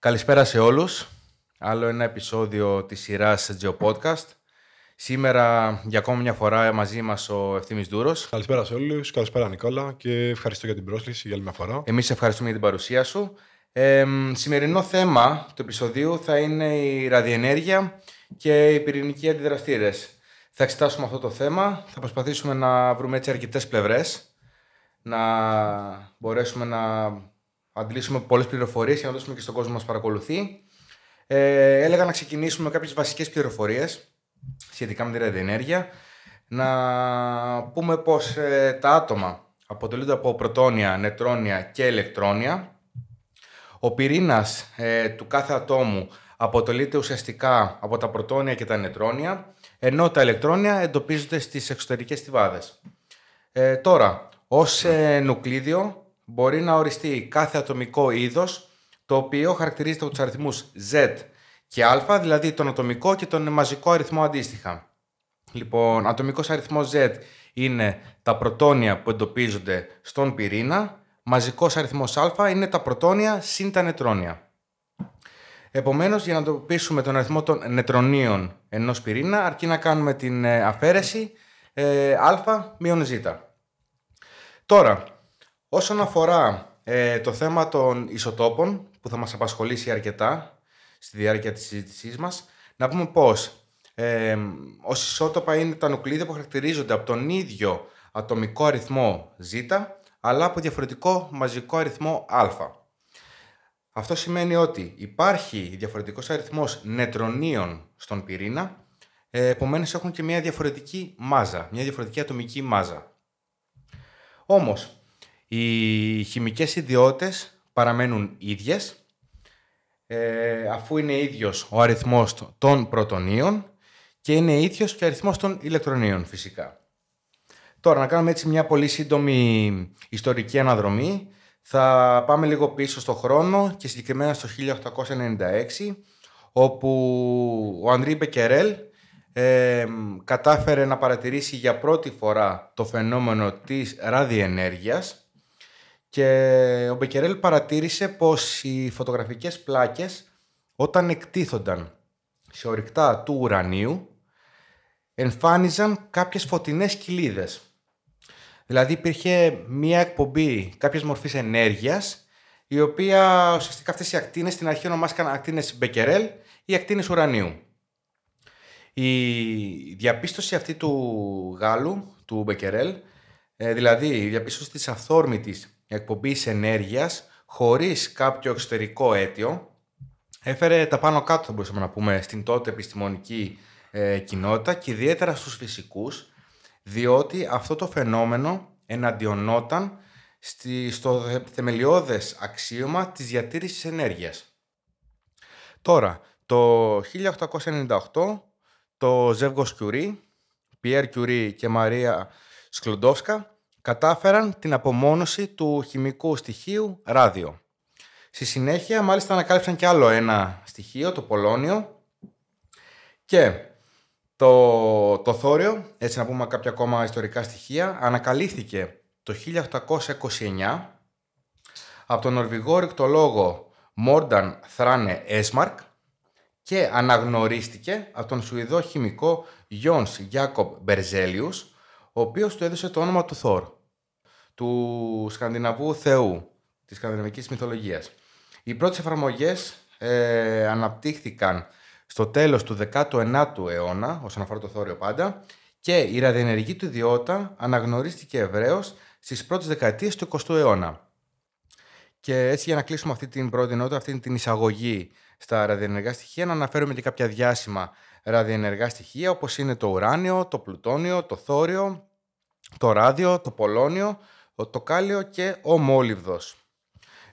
Καλησπέρα σε όλους. Άλλο ένα επεισόδιο της σειράς GeoPodcast. Σήμερα για ακόμη μια φορά μαζί μας ο Ευθύμης Δούρος. Καλησπέρα σε όλους. Καλησπέρα Νικόλα και ευχαριστώ για την πρόσκληση για άλλη μια φορά. Εμείς ευχαριστούμε για την παρουσία σου. Ε, σημερινό θέμα του επεισοδίου θα είναι η ραδιενέργεια και οι πυρηνικοί αντιδραστήρες. Θα εξετάσουμε αυτό το θέμα, θα προσπαθήσουμε να βρούμε έτσι αρκετές πλευρές, να μπορέσουμε να αντλήσουμε πολλές πληροφορίες και να δώσουμε και στον κόσμο που μας παρακολουθεί. Ε, έλεγα να ξεκινήσουμε με κάποιες βασικές πληροφορίες σχετικά με τη ραδιενέργεια. Να πούμε πως ε, τα άτομα αποτελούνται από πρωτόνια, νετρόνια και ηλεκτρόνια. Ο πυρήνας ε, του κάθε ατόμου αποτελείται ουσιαστικά από τα πρωτόνια και τα νετρόνια, ενώ τα ηλεκτρόνια εντοπίζονται στις εξωτερικές στιβάδες. Ε, τώρα, ως ε, νουκλίδιο μπορεί να οριστεί κάθε ατομικό είδος, το οποίο χαρακτηρίζεται από τους αριθμούς Z και Α, δηλαδή τον ατομικό και τον μαζικό αριθμό αντίστοιχα. Λοιπόν, ατομικός αριθμός Z είναι τα πρωτόνια που εντοπίζονται στον πυρήνα, μαζικός αριθμός Α είναι τα πρωτόνια συν τα νετρόνια. Επομένως, για να εντοπίσουμε τον αριθμό των νετρονίων ενός πυρήνα, αρκεί να κάνουμε την ε, αφαίρεση ε, α μείον ζ. Τώρα, όσον αφορά ε, το θέμα των ισοτόπων, που θα μας απασχολήσει αρκετά στη διάρκεια της συζήτησής μας, να πούμε πώς ε, ως ισότοπα είναι τα νουκλίδια που χαρακτηρίζονται από τον ίδιο ατομικό αριθμό ζ, αλλά από διαφορετικό μαζικό αριθμό α. Αυτό σημαίνει ότι υπάρχει διαφορετικός αριθμός νετρονίων στον πυρήνα, ε, επομένως έχουν και μια διαφορετική μάζα, μια διαφορετική ατομική μάζα. Όμως, οι χημικές ιδιότητες παραμένουν ίδιες, ε, αφού είναι ίδιος ο αριθμός των πρωτονίων και είναι ίδιος και ο αριθμός των ηλεκτρονίων φυσικά. Τώρα, να κάνουμε έτσι μια πολύ σύντομη ιστορική αναδρομή θα πάμε λίγο πίσω στο χρόνο και συγκεκριμένα στο 1896 όπου ο Ανδρή Μπεκερέλ ε, κατάφερε να παρατηρήσει για πρώτη φορά το φαινόμενο της ραδιενέργειας και ο Μπεκερέλ παρατήρησε πως οι φωτογραφικές πλάκες όταν εκτίθονταν σε ορυκτά του ουρανίου εμφάνιζαν κάποιες φωτεινές κοιλίδες Δηλαδή υπήρχε μία εκπομπή κάποιες μορφής ενέργειας η οποία ουσιαστικά αυτές οι ακτίνες στην αρχή ονομάστηκαν ακτίνες Μπεκερέλ ή ακτίνες ουρανίου. Η διαπίστωση αυτή του Γάλλου, του Μπεκερέλ, ε, δηλαδή η διαπίστωση της αυθόρμητης εκπομπής ενέργειας χωρίς κάποιο εξωτερικό αίτιο, έφερε τα πάνω κάτω θα μπορούσαμε να πούμε στην τότε επιστημονική ε, κοινότητα και ιδιαίτερα στους φυσικούς διότι αυτό το φαινόμενο εναντιονόταν στη, στο θεμελιώδες αξίωμα της διατήρησης ενέργειας. Τώρα, το 1898 το ζεύγος Κιουρί, Πιέρ Κιουρί και Μαρία Σκλοντόφσκα κατάφεραν την απομόνωση του χημικού στοιχείου ράδιο. Στη συνέχεια, μάλιστα, ανακάλυψαν και άλλο ένα στοιχείο, το πολώνιο, και το, το θόριο, έτσι να πούμε κάποια ακόμα ιστορικά στοιχεία, ανακαλύφθηκε το 1829 από τον Νορβηγό ρηκτολόγο Μόρνταν Θράνε Έσμαρκ και αναγνωρίστηκε από τον Σουηδό χημικό Γιόνς Γιάκοπ Μπερζέλιους, ο οποίος του έδωσε το όνομα του Θόρ, του σκανδιναβού θεού, της σκανδιναβικής μυθολογίας. Οι πρώτες εφαρμογές ε, αναπτύχθηκαν στο τέλος του 19ου αιώνα, όσον αφορά το θόριο πάντα, και η ραδιενεργή του ιδιότητα αναγνωρίστηκε ευρέως στις πρώτες δεκαετίες του 20ου αιώνα. Και έτσι για να κλείσουμε αυτή την πρώτη νότα, αυτή την εισαγωγή στα ραδιενεργά στοιχεία, να αναφέρουμε και κάποια διάσημα ραδιενεργά στοιχεία, όπως είναι το ουράνιο, το πλουτόνιο, το θόριο, το ράδιο, το πολόνιο, το κάλιο και ο μόλιβδος.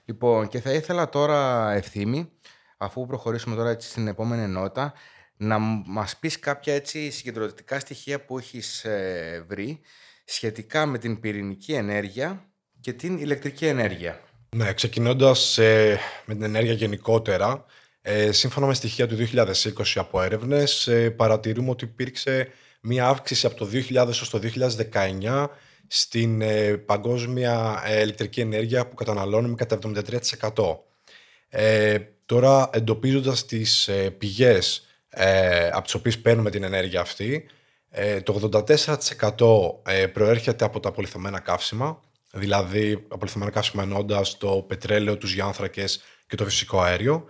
Λοιπόν, και θα ήθελα τώρα ευθύμη αφού προχωρήσουμε τώρα έτσι στην επόμενη νότα, να μας πεις κάποια έτσι συγκεντρωτικά στοιχεία που έχεις ε, βρει σχετικά με την πυρηνική ενέργεια και την ηλεκτρική ενέργεια. Ναι, ξεκινώντας ε, με την ενέργεια γενικότερα, ε, σύμφωνα με στοιχεία του 2020 από έρευνες, ε, παρατηρούμε ότι υπήρξε μία αύξηση από το 2000 ως το 2019 στην παγκόσμια ηλεκτρική ενέργεια που καταναλώνουμε κατά 73%. Ε, τώρα εντοπίζοντας τις ε, πηγές ε, από τις οποίες παίρνουμε την ενέργεια αυτή, ε, το 84% ε, προέρχεται από τα απολυθωμένα καύσιμα, δηλαδή απολυθωμένα καύσιμα ενώντας το πετρέλαιο, τους γιάνθρακες και το φυσικό αέριο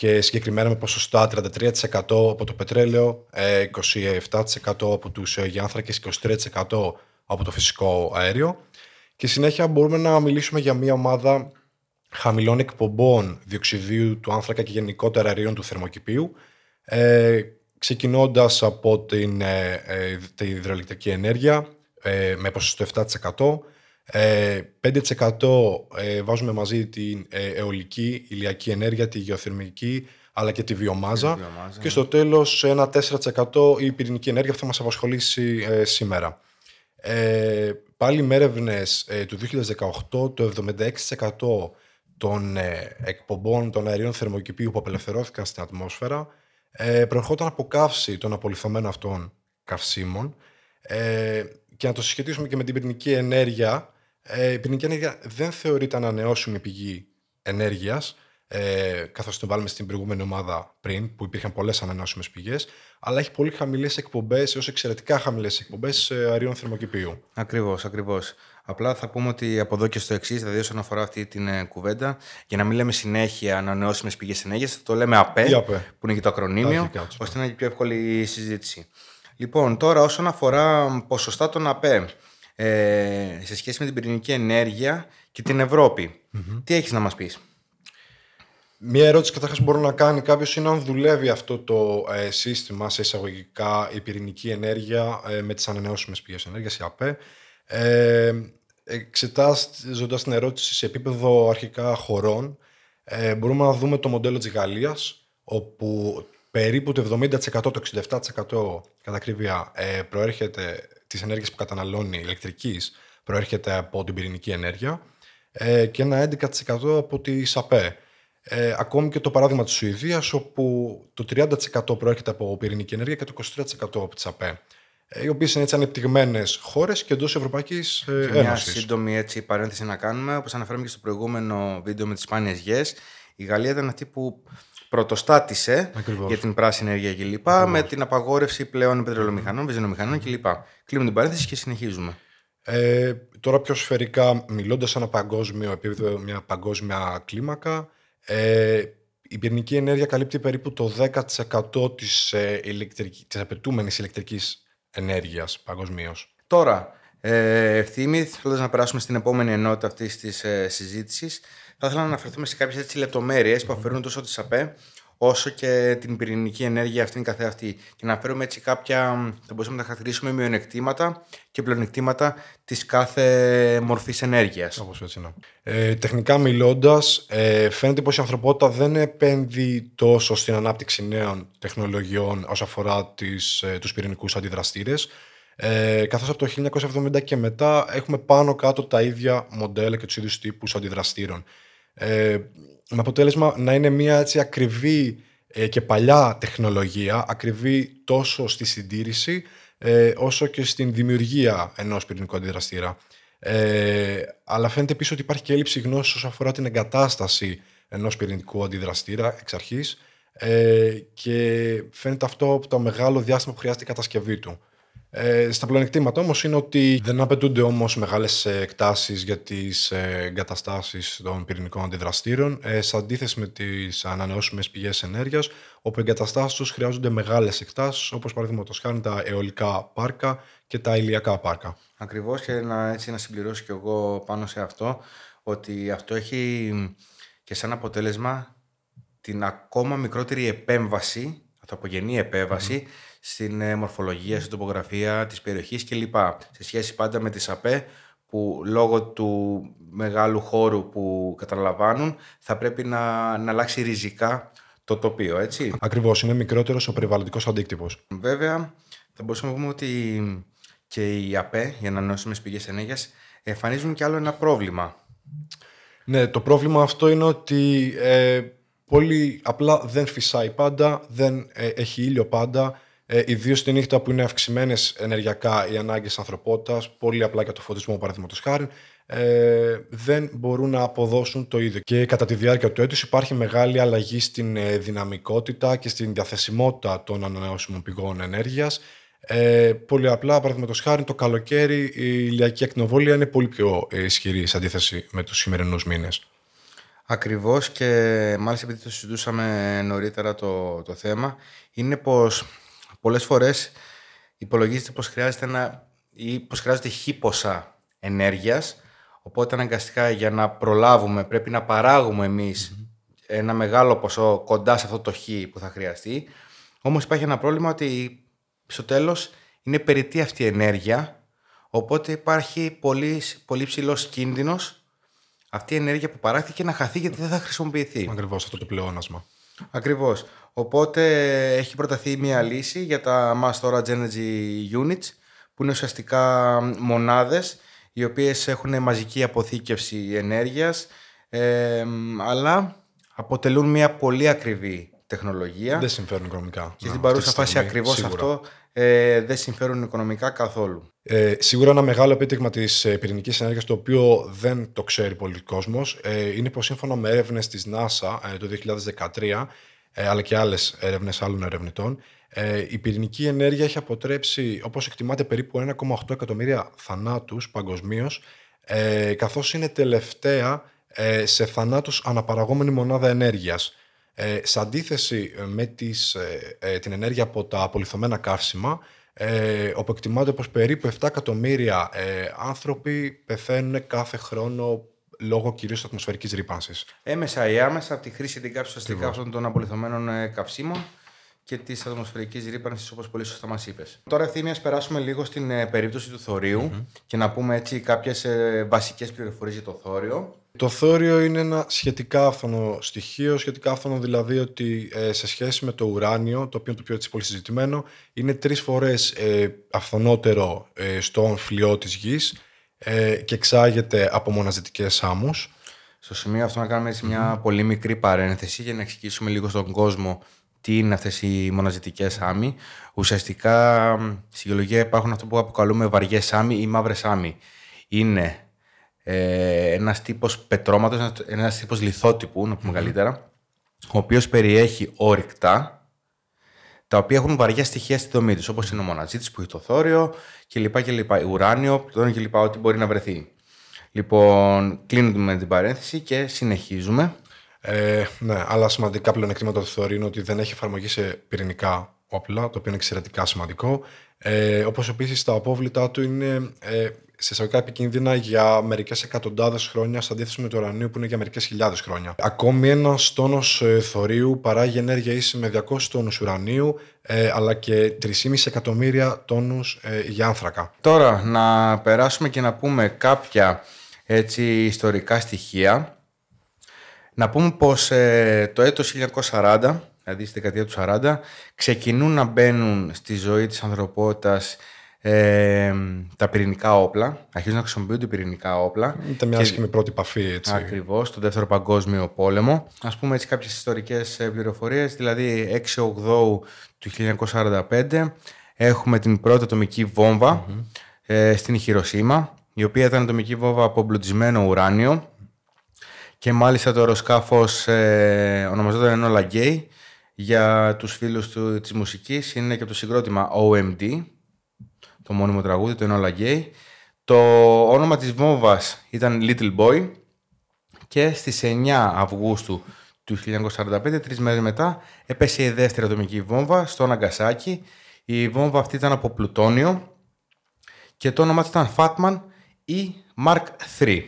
και συγκεκριμένα με ποσοστά 33% από το πετρέλαιο, 27% από τους γιάνθρακες και 23% από το φυσικό αέριο. Και συνέχεια μπορούμε να μιλήσουμε για μια ομάδα χαμηλών εκπομπών διοξιδίου του άνθρακα και γενικότερα αερίων του θερμοκηπίου, ε, ξεκινώντας από την, ε, ε την υδροελεκτρική ενέργεια ε, με ποσοστό 7%, 5% ε, βάζουμε μαζί την αιωλική, ηλιακή ενέργεια, τη γεωθερμική, αλλά και τη βιομάζα. Και ναι. στο τέλος ένα 4% η πυρηνική ενέργεια θα μας απασχολήσει σήμερα. Ε, πάλι με έρευνες του 2018, το 76% των ε, εκπομπών των αερίων θερμοκηπίου που απελευθερώθηκαν στην ατμόσφαιρα ε, προερχόταν από καύση των απολυθωμένων αυτών καυσίμων ε, και να το συσχετίσουμε και με την πυρηνική ενέργεια ε, η πυρηνική ενέργεια δεν θεωρείται ανανεώσιμη πηγή ενέργειας ε, καθώς την βάλουμε στην προηγούμενη ομάδα πριν που υπήρχαν πολλές ανανεώσιμες πηγές αλλά έχει πολύ χαμηλές εκπομπές έως εξαιρετικά χαμηλές εκπομπές αερίων θερμοκηπίου. Ακριβώς, ακριβώς. Απλά θα πούμε ότι από εδώ και στο εξής, δηλαδή όσον αφορά αυτή την ε, κουβέντα, για να μην λέμε συνέχεια ανανεώσιμες πηγές ενέργειας, θα το λέμε ΑΠΕ, που είναι και το ακρονίμιο, ώστε να είναι πιο εύκολη η συζήτηση. Λοιπόν, τώρα όσον αφορά ποσοστά των ΑΠΕ ε, σε σχέση με την πυρηνική ενέργεια και την ευρωπη τι έχεις να μας πεις; Μία ερώτηση καταρχάς μπορεί να κάνει κάποιος είναι αν δουλεύει αυτό το ε, σύστημα σε εισαγωγικά η πυρηνική ενέργεια ε, με τις ανανεώσιμες πηγές ενέργειας, η ΑΠΕ. Ε, εξετάζοντα την ερώτηση σε επίπεδο αρχικά χωρών, ε, μπορούμε να δούμε το μοντέλο της Γαλλίας, όπου περίπου το 70%, το 67% κατά ακρίβεια ε, προέρχεται της ενέργειας που καταναλώνει ηλεκτρικής, προέρχεται από την πυρηνική ενέργεια ε, και ένα 11% από τη ΣΑΠΕ. Ε, ακόμη και το παράδειγμα της Σουηδίας, όπου το 30% προέρχεται από πυρηνική ενέργεια και το 23% από τη ΣΑΠΕ. Ε, οι οποίες είναι έτσι ανεπτυγμένες χώρες και εντός Ευρωπαϊκής Ένωση. Μια σύντομη έτσι, παρένθεση να κάνουμε. Όπως αναφέραμε και στο προηγούμενο βίντεο με τις σπάνιες γέ, η Γαλλία ήταν αυτή που πρωτοστάτησε για την πράσινη ενέργεια κλπ. Με την απαγόρευση πλέον πετρελαιομηχανών, βενζινομηχανών κλπ. Κλείνουμε την παρένθεση και συνεχίζουμε. Ε, τώρα πιο σφαιρικά, μιλώντας σε ένα παγκόσμιο επίπεδο, μια παγκόσμια κλίμακα, ε, η πυρηνική ενέργεια καλύπτει περίπου το 10% της, ε, της απαιτούμενης ηλεκτρικής ενέργειας παγκοσμίως. Τώρα, ε, ευθύμη, θέλοντας να περάσουμε στην επόμενη ενότητα αυτής της ε, συζήτησης, θα ήθελα να αναφερθούμε σε κάποιες λεπτομέρειες που αφαιρούν τόσο τη ΑΠΕ όσο και την πυρηνική ενέργεια αυτήν καθεαυτή. Και να φέρουμε έτσι κάποια, θα μπορούσαμε να χαρακτηρίσουμε μειονεκτήματα και πλεονεκτήματα της κάθε μορφής ενέργειας. Όπως έτσι, ναι. Ε, τεχνικά μιλώντας, ε, φαίνεται πως η ανθρωπότητα δεν επένδυει τόσο στην ανάπτυξη νέων τεχνολογιών όσο αφορά τις, ε, τους πυρηνικούς αντιδραστήρες. Ε, καθώς από το 1970 και μετά έχουμε πάνω κάτω τα ίδια μοντέλα και τους ίδιους τύπους αντιδραστήρων. Ε, με αποτέλεσμα να είναι μια έτσι ακριβή ε, και παλιά τεχνολογία, ακριβή τόσο στη συντήρηση ε, όσο και στην δημιουργία ενός πυρηνικού αντιδραστήρα. Ε, αλλά φαίνεται επίσης ότι υπάρχει και έλλειψη γνώσης όσον αφορά την εγκατάσταση ενός πυρηνικού αντιδραστήρα εξ αρχής ε, και φαίνεται αυτό από το μεγάλο διάστημα που χρειάζεται η κατασκευή του. Ε, στα πλεονεκτήματα όμως είναι ότι δεν απαιτούνται όμως μεγάλες εκτάσεις για τις ε, εγκαταστάσεις των πυρηνικών αντιδραστήρων, ε, σε αντίθεση με τις ανανεώσιμες πηγές ενέργειας, όπου οι εγκαταστάσεις τους χρειάζονται μεγάλες εκτάσεις, όπως παραδείγματος χάρη τα αιωλικά πάρκα και τα ηλιακά πάρκα. Ακριβώς και να, έτσι, να συμπληρώσω κι εγώ πάνω σε αυτό, ότι αυτό έχει και σαν αποτέλεσμα την ακόμα μικρότερη επέμβαση, αυτοαπογενή επέμβαση, στην ε, μορφολογία, στην τοπογραφία της περιοχής κλπ. Σε σχέση πάντα με τις ΑΠΕ που λόγω του μεγάλου χώρου που καταλαμβάνουν θα πρέπει να, να αλλάξει ριζικά το τοπίο, έτσι. Ακριβώς, είναι μικρότερος ο περιβαλλοντικός αντίκτυπος. Βέβαια, θα μπορούσαμε να πούμε ότι και οι ΑΠΕ, οι ανανεώσιμες πηγές ενέργειας, εμφανίζουν και άλλο ένα πρόβλημα. Ναι, το πρόβλημα αυτό είναι ότι ε, πολύ απλά δεν φυσάει πάντα, δεν ε, έχει ήλιο πάντα, ε, Ιδίω τη νύχτα που είναι αυξημένες ενεργειακά οι ανάγκες ανθρωπότητας, πολύ απλά για το φωτισμό παραδείγματος χάρη. ε, δεν μπορούν να αποδώσουν το ίδιο. Και κατά τη διάρκεια του έτους υπάρχει μεγάλη αλλαγή στην ε, δυναμικότητα και στην διαθεσιμότητα των ανανεώσιμων πηγών ενέργειας. Ε, πολύ απλά, παραδείγματος χάρη, το καλοκαίρι η ηλιακή ακτινοβόλια είναι πολύ πιο ισχυρή σε αντίθεση με τους σημερινούς μήνες. Ακριβώς και μάλιστα επειδή το συζητούσαμε νωρίτερα το, το θέμα, είναι πως πολλές φορές υπολογίζεται πως χρειάζεται ένα ή πως χρειάζεται χι ποσά ενέργειας Οπότε αναγκαστικά για να προλάβουμε πρέπει να παράγουμε ένα μεγάλο ποσό κοντά σε αυτό το χ που θα χρειαστεί. Όμως υπάρχει ένα πρόβλημα ότι στο τέλος είναι περιττή αυτή η ενέργεια οπότε υπάρχει πολύ, πολύ ψηλός κίνδυνος αυτή η ενέργεια που παράχθηκε να χαθεί γιατί δεν θα χρησιμοποιηθεί. Ακριβώς αυτό το πλεόνασμα. Ακριβώς. Οπότε έχει προταθεί μια λύση για τα Mass Storage Energy Units που είναι ουσιαστικά μονάδες οι οποίες έχουν μαζική αποθήκευση ενέργειας ε, αλλά αποτελούν μια πολύ ακριβή τεχνολογία. Δεν συμφέρουν οικονομικά. Και στην παρούσα φάση ακριβώς αυτό ε, δεν συμφέρουν οικονομικά καθόλου. Ε, σίγουρα ένα μεγάλο επίτευγμα της ε, πυρηνικής ενέργειας, το οποίο δεν το ξέρει πολύ κόσμος, ε, είναι πως σύμφωνα με έρευνες της NASA ε, το 2013, ε, αλλά και άλλες έρευνες άλλων ερευνητών, ε, η πυρηνική ενέργεια έχει αποτρέψει, όπως εκτιμάται, περίπου 1,8 εκατομμύρια θανάτους παγκοσμίως, ε, καθώς είναι τελευταία ε, σε θανάτους αναπαραγόμενη μονάδα ενέργειας. Ε, σε αντίθεση με τις, ε, ε, την ενέργεια από τα απολυθωμένα καύσιμα, ε, όπου εκτιμάται πως περίπου 7 εκατομμύρια ε, άνθρωποι πεθαίνουν κάθε χρόνο λόγω κυρίως ατμοσφαιρικής ρήπανσης. Έμεσα ή άμεσα από τη χρήση την αστικά αυτών των απολυθωμένων καυσίμων και της ατμοσφαιρικής ρήπανσης, όπως πολύ σωστά μας είπες. Τώρα, ευθύνη, περάσουμε λίγο στην ε, περίπτωση του θωριου και να πούμε έτσι κάποιες ε, βασικές πληροφορίες για το θόριο. Το θόριο είναι ένα σχετικά άφθονο στοιχείο, σχετικά άφθονο δηλαδή ότι ε, σε σχέση με το ουράνιο, το οποίο είναι το πιο έτσι πολύ συζητημένο, είναι τρεις φορές ε, αυθονότερο ε, στο αμφιλιό της γης ε, και εξάγεται από μοναζητικές άμμους. Στο σημείο αυτό να κάνουμε μια πολύ μικρή παρένθεση για να εξηγήσουμε λίγο στον κόσμο τι είναι αυτές οι μοναζητικές άμμοι. Ουσιαστικά στη γεωλογία υπάρχουν αυτό που αποκαλούμε βαριές άμμοι ή μαύρες άμμοι. Είναι ε, ένας τύπος πετρώματος, ένας τύπος λιθότυπου, να πούμε καλύτερα, ο οποίος περιέχει όρυκτα, τα οποία έχουν βαριά στοιχεία στη δομή τους, όπως είναι ο μοναζίτης που έχει το θόριο κλπ. κλπ. Ουράνιο, πλούτονιο κλπ. Ό,τι μπορεί να βρεθεί. Λοιπόν, κλείνουμε την παρένθεση και συνεχίζουμε. Ε, ναι, αλλά σημαντικά πλεονεκτήματα του θεωρεί είναι ότι δεν έχει εφαρμογή σε πυρηνικά όπλα, το οποίο είναι εξαιρετικά σημαντικό. Ε, Όπως επίσης τα απόβλητά του είναι ε, σε εισαγωγικά επικίνδυνα για μερικές εκατοντάδες χρόνια, σε αντίθεση με το ουρανίο που είναι για μερικές χιλιάδες χρόνια. Ακόμη ένας τόνος ε, θορύου παράγει ενέργεια ίση με 200 τόνους ουρανίου, ε, αλλά και 3,5 εκατομμύρια τόνους ε, για άνθρακα. Τώρα, να περάσουμε και να πούμε κάποια έτσι, ιστορικά στοιχεία να πούμε πως ε, το έτος 1940, δηλαδή στη δεκαετία του 40, ξεκινούν να μπαίνουν στη ζωή της ανθρωπότητας ε, τα πυρηνικά όπλα. Αρχίζουν να χρησιμοποιούνται πυρηνικά όπλα. Ήταν μια άσχημη πρώτη επαφή, έτσι. Ακριβώς, στον Δεύτερο Παγκόσμιο Πόλεμο. Α πούμε έτσι κάποιες ιστορικές ε, πληροφορίες. Δηλαδή, 6 8 του 1945 έχουμε την πρώτη ατομική ε, στην Χειροσύμα, η οποία ήταν ατομική βόμβα από εμπλουτισμένο ουράνιο και μάλιστα το αεροσκάφος ε, ονομαζόταν Enola Gay. Για τους φίλους του, της μουσικής είναι και το συγκρότημα OMD, το μόνιμο τραγούδι, το Enola Gay. Το όνομα της βόμβας ήταν Little Boy και στις 9 Αυγούστου του 1945, τρεις μέρες μετά, έπεσε η δεύτερη ατομική βόμβα στο Ναγκασάκι. Η βόμβα αυτή ήταν από πλουτόνιο και το όνομα ήταν Fatman ή Mark III.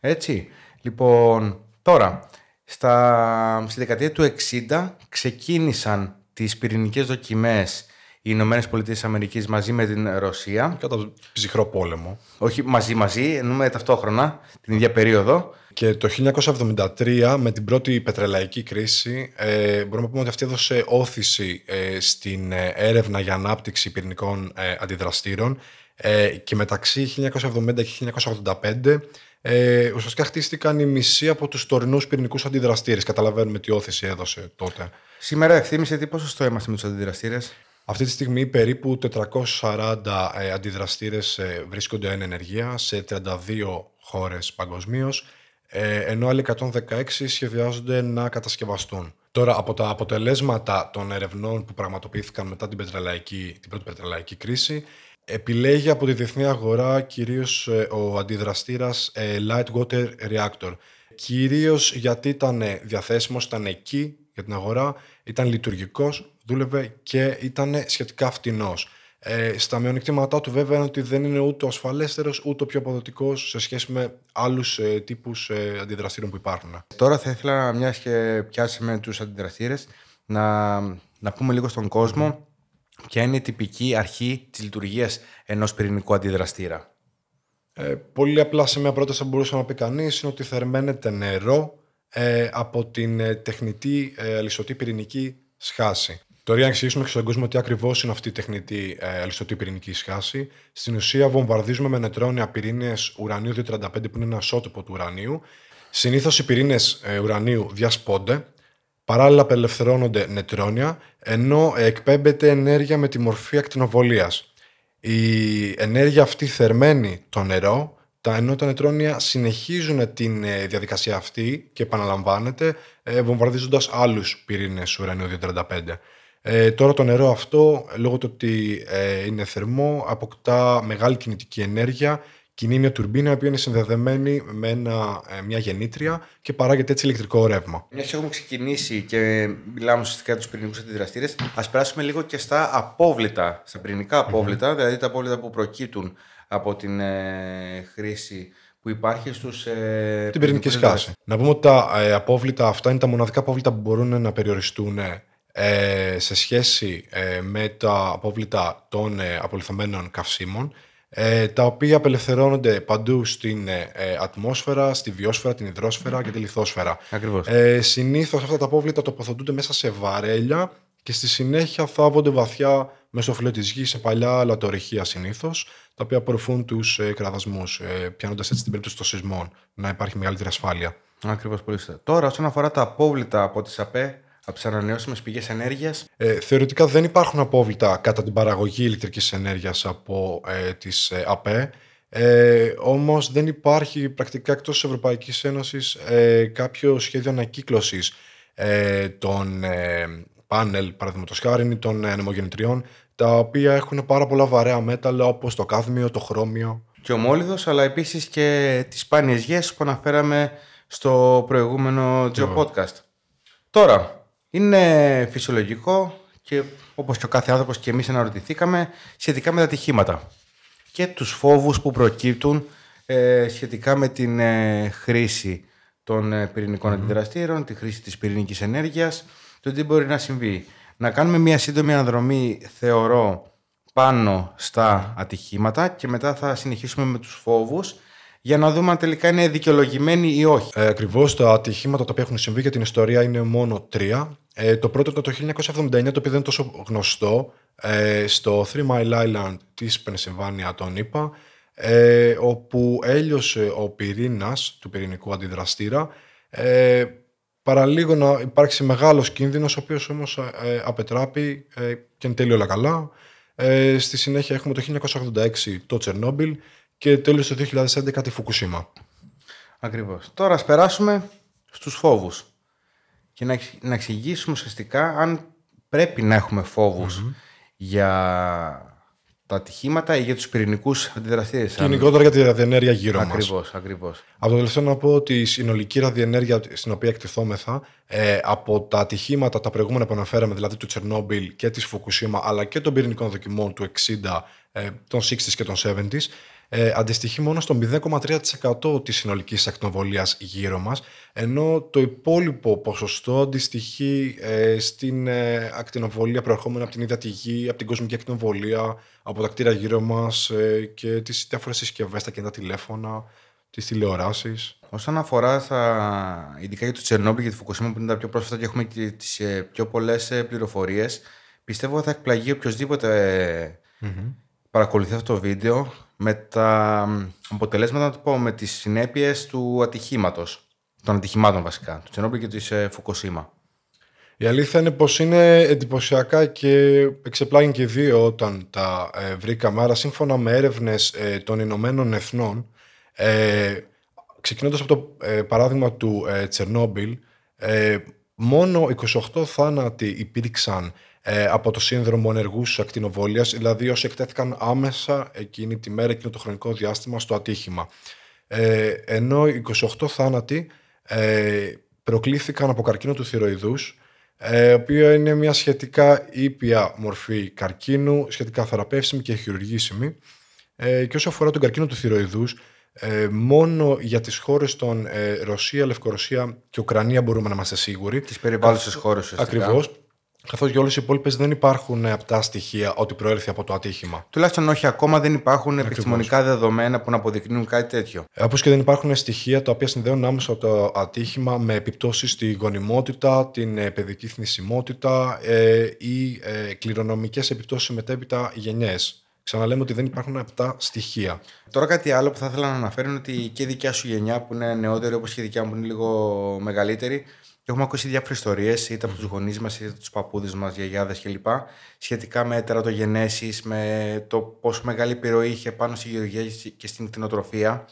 Έτσι. Λοιπόν, τώρα, στα, στη δεκαετία του 60 ξεκίνησαν τις πυρηνικές δοκιμές οι Ηνωμένες Πολιτείες Αμερικής μαζί με την Ρωσία. Κατά ψυχρό πόλεμο. Όχι μαζί μαζί, εννοούμε ταυτόχρονα την ίδια περίοδο. Και το 1973 με την πρώτη πετρελαϊκή κρίση ε, μπορούμε να πούμε ότι αυτή έδωσε όθηση ε, στην ε, έρευνα για ανάπτυξη πυρηνικών ε, αντιδραστήρων ε, και μεταξύ 1970 και 1985 ε, ουσιαστικά χτίστηκαν οι μισοί από τους τωρινούς πυρηνικούς αντιδραστήρες. Καταλαβαίνουμε τι όθηση έδωσε τότε. Σήμερα ευθύμησε τι ποσοστό είμαστε με τους αντιδραστήρες; Αυτή τη στιγμή περίπου 440 ε, αντιδραστήρες ε, βρίσκονται εν ενεργεία σε 32 χώρες παγκοσμίως, ε, ενώ άλλοι 116 σχεδιάζονται να κατασκευαστούν. Τώρα, από τα αποτελέσματα των ερευνών που πραγματοποιήθηκαν μετά την, την πρώτη πετρελαϊκή κρίση, επιλέγει από τη διεθνή αγορά κυρίως ο αντιδραστήρας Light Water Reactor. Κυρίως γιατί ήταν διαθέσιμος, ήταν εκεί για την αγορά, ήταν λειτουργικός, δούλευε και ήταν σχετικά φτηνός. Ε, στα μειονεκτήματά του βέβαια είναι ότι δεν είναι ούτε ο ασφαλέστερος ούτε ο πιο αποδοτικός σε σχέση με άλλους ε, τύπους ε, αντιδραστήρων που υπάρχουν. Τώρα θα ήθελα, μιας και πιάσαμε τους αντιδραστήρες, να, να πούμε λίγο στον κόσμο ποια είναι η τυπική αρχή της λειτουργίας ενός πυρηνικού αντιδραστήρα. Ε, πολύ απλά σε μια πρόταση που μπορούσε να πει κανείς είναι ότι θερμαίνεται νερό ε, από την ε, τεχνητή ε, αλυσοτή πυρηνική σχάση. Τώρα, για να εξηγήσουμε και στον κόσμο τι ακριβώς είναι αυτή η τεχνητή ε, αλυσοτή πυρηνική σχάση, στην ουσία βομβαρδίζουμε με νετρόνια πυρήνες ουρανίου 235 που είναι ένα ισότοπο του ουρανίου. Συνήθως οι πυρήνες ε, ουρανίου διασπώνται, παράλληλα απελευθερώνονται νετρόνια, ενώ εκπέμπεται ενέργεια με τη μορφή ακτινοβολίας. Η ενέργεια αυτή θερμαίνει το νερό, τα ενώ τα νετρόνια συνεχίζουν την ε, διαδικασία αυτή και επαναλαμβάνεται, βομβαρδίζοντας άλλους πυρήνες ουρανίου 235. Ε, τώρα το νερό αυτό, λόγω του ότι ε, είναι θερμό, αποκτά μεγάλη κινητική ενέργεια, κινεί μια τουρμπίνα, η οποία είναι συνδεδεμένη με ένα, ε, μια γεννήτρια και παράγεται έτσι ηλεκτρικό ρεύμα. Μιας και έχουμε ξεκινήσει και μιλάμε ουσιαστικά για τους πυρηνικούς αντιδραστήρες, ας περάσουμε λίγο και στα απόβλητα, στα πυρηνικά δηλαδή τα απόβλητα που προκύπτουν από την ε, χρήση που υπάρχει στους ε, Την πυρηνική σκάση. Να πούμε ότι τα ε, απόβλητα αυτά είναι τα μοναδικά απόβλητα που μπορούν να περιοριστούν ε, σε σχέση ε, με τα απόβλητα των ε, απολυθωμένων καυσίμων ε, τα οποία απελευθερώνονται παντού στην ατμόσφαιρα, στη βιόσφαιρα, την υδρόσφαιρα και τη λιθόσφαιρα. Ακριβώς. Ε, συνήθως αυτά τα απόβλητα τοποθετούνται μέσα σε βαρέλια και στη συνέχεια θάβονται βαθιά μέσω φύλλου της γης σε παλιά λατορυχεία συνήθως, τα οποία απορροφούν τους ε, κραδασμούς, ε, πιάνοντας έτσι την περίπτωση των σεισμών να υπάρχει μεγαλύτερη ασφάλεια. Ακριβώς πολύ Τώρα, όσον αφορά τα απόβλητα από τις ΑΠΕ, από τις ανανεώσιμες πηγές ενέργειας. Ε, θεωρητικά δεν υπάρχουν απόβλητα κατά την παραγωγή ηλεκτρικής ενέργειας από ε, τις ε, ΑΠΕ. Ε, Όμως δεν υπάρχει πρακτικά εκτός της Ευρωπαϊκής Ένωσης ε, κάποιο σχέδιο ανακύκλωσης ε, των ε, πάνελ, παραδείγματος χάρη, των ανεμογεννητριών, τα οποία έχουν πάρα πολλά βαρέα μέταλλα όπως το κάδμιο, το χρώμιο. Και ο μόλιδο, αλλά επίσης και τις σπάνιες γεύσει που αναφέραμε στο προηγούμενο Geo Podcast. Τώρα, είναι φυσιολογικό και όπως και ο κάθε άνθρωπος και εμείς αναρωτηθήκαμε σχετικά με τα ατυχήματα και τους φόβους που προκύπτουν ε, σχετικά με την ε, χρήση των ε, πυρηνικών αντιδραστήρων, τη χρήση της πυρηνικής ενέργειας, το τι μπορεί να συμβεί. Να κάνουμε μια σύντομη αναδρομή, θεωρώ, πάνω στα ατυχήματα και μετά θα συνεχίσουμε με τους φόβους για να δούμε αν τελικά είναι δικαιολογημένοι ή όχι. Ε, Ακριβώς τα ατυχήματα τα οποία έχουν συμβεί για την ιστορία είναι μόνο τρία. Ε, το πρώτο ήταν το 1979, το οποίο δεν είναι τόσο γνωστό, ε, στο Three Mile Island της Πενσιλβάνια, τον είπα, ε, όπου έλειωσε ο πυρήνας του πυρηνικού αντιδραστήρα, ε, παραλίγο να υπάρξει μεγάλος κίνδυνος, ο οποίος όμως ε, απετράπει ε, και εν τέλει όλα καλά. Ε, στη συνέχεια έχουμε το 1986 το Τσερνόμπιλ και τέλος το 2011 τη Φουκουσίμα. Ακριβώς. Τώρα ας περάσουμε στους φόβους και να, να εξηγήσουμε ουσιαστικά αν πρέπει να έχουμε για τα ατυχήματα ή για τους πυρηνικούς αντιδραστήρες. Και γενικότερα για τη ραδιενέργεια γύρω ακριβώς, μας. Ακριβώς. Από το τελευταίο να πω ότι η συνολική ραδιενέργεια στην οποία εκτιθόμεθα ε, από τα ατυχήματα τα προηγούμενα που αναφέραμε, δηλαδή του Τσερνόμπιλ και της Φουκουσίμα, αλλά και των πυρηνικών δοκιμών του 60, ε, των 60s και των 70s, ε, αντιστοιχεί μόνο στο 0,3% της συνολικής ακτινοβολίας γύρω μας, ενώ το υπόλοιπο ποσοστό αντιστοιχεί ε, στην ε, ακτινοβολία προερχόμενα από την ίδια τη γη, από την κοσμική ακτινοβολία, από τα κτίρια γύρω μας ε, και τις διάφορες συσκευές, τα κινητά τηλέφωνα, τις τηλεοράσεις. Όσον αφορά στα, ειδικά για το Τσερνόμπιλ και τη Φουκουσίμα που είναι τα πιο πρόσφατα και έχουμε και τις ε, πιο πολλές ε, πληροφορίες, πιστεύω θα εκπλαγεί οποιοδήποτε mm-hmm. παρακολουθεί αυτό το βίντεο με τα αποτελέσματα, να το πω, με τις συνέπειες του ατυχήματος, των ατυχημάτων βασικά, του Τσενόμπιλ και της ε, Φουκοσίμα. Η αλήθεια είναι πως είναι εντυπωσιακά και εξεπλάγει και δύο όταν τα ε, βρήκαμε. Άρα σύμφωνα με έρευνες ε, των Ηνωμένων Εθνών, ε, ξεκινώντας από το ε, παράδειγμα του ε, Τσερνόμπιλ, ε, μόνο 28 θάνατοι υπήρξαν από το σύνδρομο ενεργούς ακτινοβολία, δηλαδή όσοι εκτέθηκαν άμεσα εκείνη τη μέρα, εκείνο το χρονικό διάστημα στο ατύχημα. Ε, ενώ 28 θάνατοι ε, προκλήθηκαν από καρκίνο του θηροειδούς, ε, οποίο είναι μια σχετικά ήπια μορφή καρκίνου, σχετικά θεραπεύσιμη και χειρουργήσιμη. Ε, και όσο αφορά τον καρκίνο του θηροειδούς, ε, μόνο για τις χώρες των ε, Ρωσία, Λευκορωσία και Ουκρανία μπορούμε να είμαστε σίγουροι. Τις περιβάλλουσες χώρες. Ακριβώς. Καθώς για όλες οι υπόλοιπες δεν υπάρχουν απτά στοιχεία ότι προέρχεται από το ατύχημα. Τουλάχιστον όχι ακόμα δεν υπάρχουν Ακριβώς. επιστημονικά δεδομένα που να αποδεικνύουν κάτι τέτοιο. Ε, Όπως και δεν υπάρχουν στοιχεία τα οποία συνδέουν άμεσα το ατύχημα με επιπτώσεις στη γονιμότητα, την ε, παιδική θνησιμότητα ε, ή ε, κληρονομικές επιπτώσεις μετέπειτα γενιές. Ξαναλέμε ότι δεν υπάρχουν απτά στοιχεία. Τώρα κάτι άλλο που θα ήθελα να αναφέρω είναι ότι και η δικιά σου γενιά που είναι νεότερη όπως και η δικιά μου που είναι λίγο μεγαλύτερη Έχουμε ακούσει διάφορες ιστορίες, είτε από τους γονείς μας, είτε από τους παππούδες μας, γιαγιάδες κλπ. Σχετικά με τερατογενέσει, με το πόσο μεγάλη επιρροή είχε πάνω στη γεωργία και στην κτηνοτροφία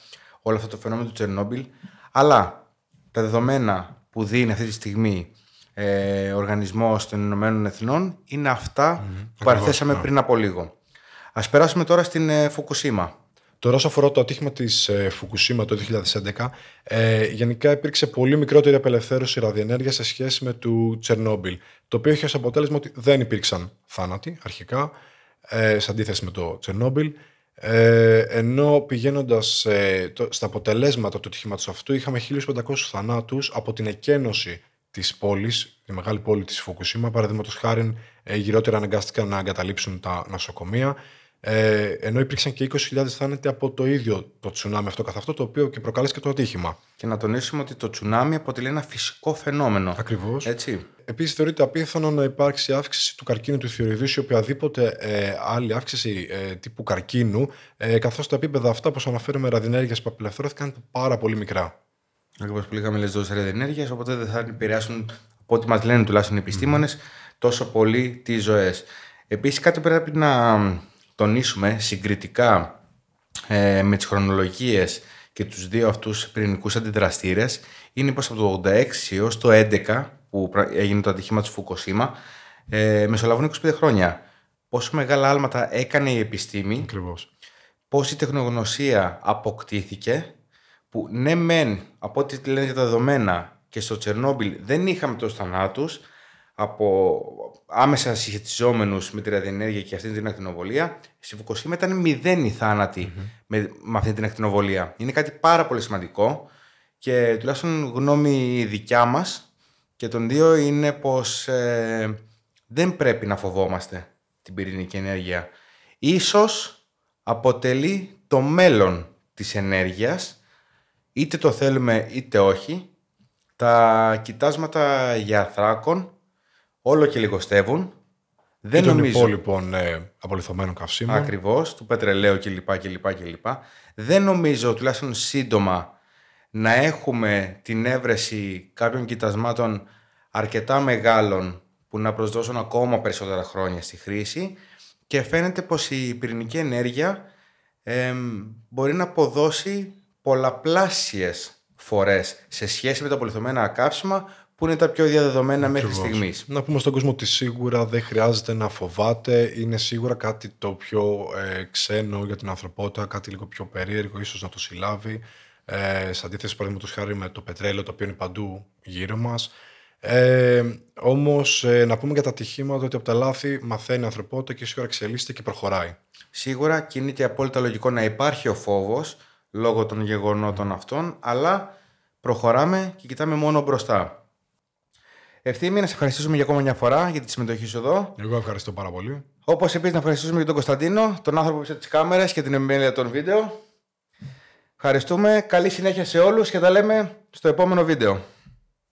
όλο αυτό το φαινόμενο του Τσερνόμπιλ. Αλλά τα δεδομένα που δίνει αυτή τη στιγμή ε, ο Οργανισμός των Ηνωμένων Εθνών είναι αυτά που παραθέσαμε ναι. πριν από λίγο. Α περάσουμε τώρα στην ε, Φουκουσίμα. Τώρα, όσο αφορά το ατύχημα της ε, Φουκουσίμα το 2011, ε, γενικά υπήρξε πολύ μικρότερη απελευθέρωση ραδιενέργεια σε σχέση με του Τσερνόμπιλ. Το οποίο είχε ως αποτέλεσμα ότι δεν υπήρξαν θάνατοι αρχικά, ε, σε αντίθεση με το Τσερνόμπιλ. Ε, ενώ πηγαίνοντας ε, στα αποτελέσματα του ατυχήματος αυτού, είχαμε 1.500 θανάτους από την εκένωση της πόλης, τη μεγάλη πόλη της Φουκουσίμα. Παραδείγματος χάρη, ε, γυρότερα αναγκάστηκαν να εγκαταλείψουν τα νοσοκομεία. Ε, ενώ υπήρξαν και 20.000 θάνατοι από το ίδιο το τσουνάμι αυτό καθ' αυτό, το οποίο και προκάλεσε και το ατύχημα. Και να τονίσουμε ότι το τσουνάμι αποτελεί ένα φυσικό φαινόμενο. Ακριβώς. Έτσι. Επίσης, θεωρείται απίθανο να υπάρξει αύξηση του καρκίνου του θηροειδού ή οποιαδήποτε ε, άλλη αύξηση ε, τύπου καρκίνου, ε, καθώς τα επίπεδα αυτά, όπως αναφέρουμε, ραδιενέργεια που απελευθερώθηκαν πάρα πολύ μικρά. Ακριβώς πολύ χαμηλές δόσεις ραδιενέργεια, οπότε δεν θα επηρεάσουν, από ό,τι μας λένε τουλάχιστον οι επιστήμονες, τόσο πολύ τις ζωές. Επίσης, κάτι πρέπει να τονίσουμε συγκριτικά ε, με τις χρονολογίες και τους δύο αυτούς πυρηνικούς αντιδραστήρες είναι πως από το 86 έως το 11 που έγινε το ατυχήμα του Φουκοσίμα ε, μεσολαβούν 25 χρόνια. Πόσο μεγάλα άλματα έκανε η επιστήμη, Ακριβώς. πώς η τεχνογνωσία αποκτήθηκε που ναι μεν από ό,τι λένε για τα δεδομένα και στο Τσερνόμπιλ δεν είχαμε τους θανάτους από άμεσα συσχετιζόμενους με τη ραδιενέργεια και αυτή την ακτινοβολία, στη Φουκοσίμα ήταν μηδέν οι θανατοι με, με αυτή την ακτινοβολία. Είναι κάτι πάρα πολύ σημαντικό και τουλάχιστον γνώμη δικιά μας και των δύο είναι πως ε, δεν πρέπει να φοβόμαστε την πυρηνική ενέργεια. Ίσως αποτελεί το μέλλον της ενέργειας, είτε το θέλουμε είτε όχι. Τα κοιτάσματα για θράκων όλο και λιγοστεύουν. Δεν και νομίζω... των υπόλοιπων ε, απολυθωμένων καυσίμων. Ακριβώς, του πετρελαίου κλπ, κλπ, κλπ. Δεν νομίζω, τουλάχιστον σύντομα, να έχουμε την έβρεση κάποιων κοιτασμάτων αρκετά μεγάλων που να προσδώσουν ακόμα περισσότερα χρόνια στη χρήση και φαίνεται πως η πυρηνική ενέργεια ε, μπορεί να αποδώσει πολλαπλάσιες φορές σε σχέση με τα απολυθωμένα καύσιμα που είναι τα πιο διαδεδομένα μέχρι στιγμής. Να πούμε στον κόσμο ότι σίγουρα δεν χρειάζεται να φοβάται. Είναι σίγουρα κάτι το πιο ε, ξένο για την ανθρωπότητα, κάτι λίγο πιο περίεργο, ίσως να το συλλάβει. Ε, σε αντίθεση, παραδείγματος χάρη με το πετρέλαιο, το οποίο είναι παντού γύρω μας. Ε, Όμως, ε, να πούμε για τα ατυχήματα ότι από τα λάθη μαθαίνει η ανθρωπότητα και σίγουρα εξελίσσεται και προχωράει. Σίγουρα και είναι και απόλυτα λογικό να υπάρχει ο φόβος λόγω των γεγονότων αυτών, αλλά προχωράμε και κοιτάμε μόνο μπροστά. Ευθύμη, να σε ευχαριστήσουμε για ακόμα μια φορά για τη συμμετοχή σου εδώ. Εγώ ευχαριστώ πάρα πολύ. Όπως επίσης να ευχαριστήσουμε και τον Κωνσταντίνο, τον άνθρωπο πίσω τη κάμερα και την επιμέλεια των βίντεο. Ευχαριστούμε. Καλή συνέχεια σε όλους και τα λέμε στο επόμενο βίντεο.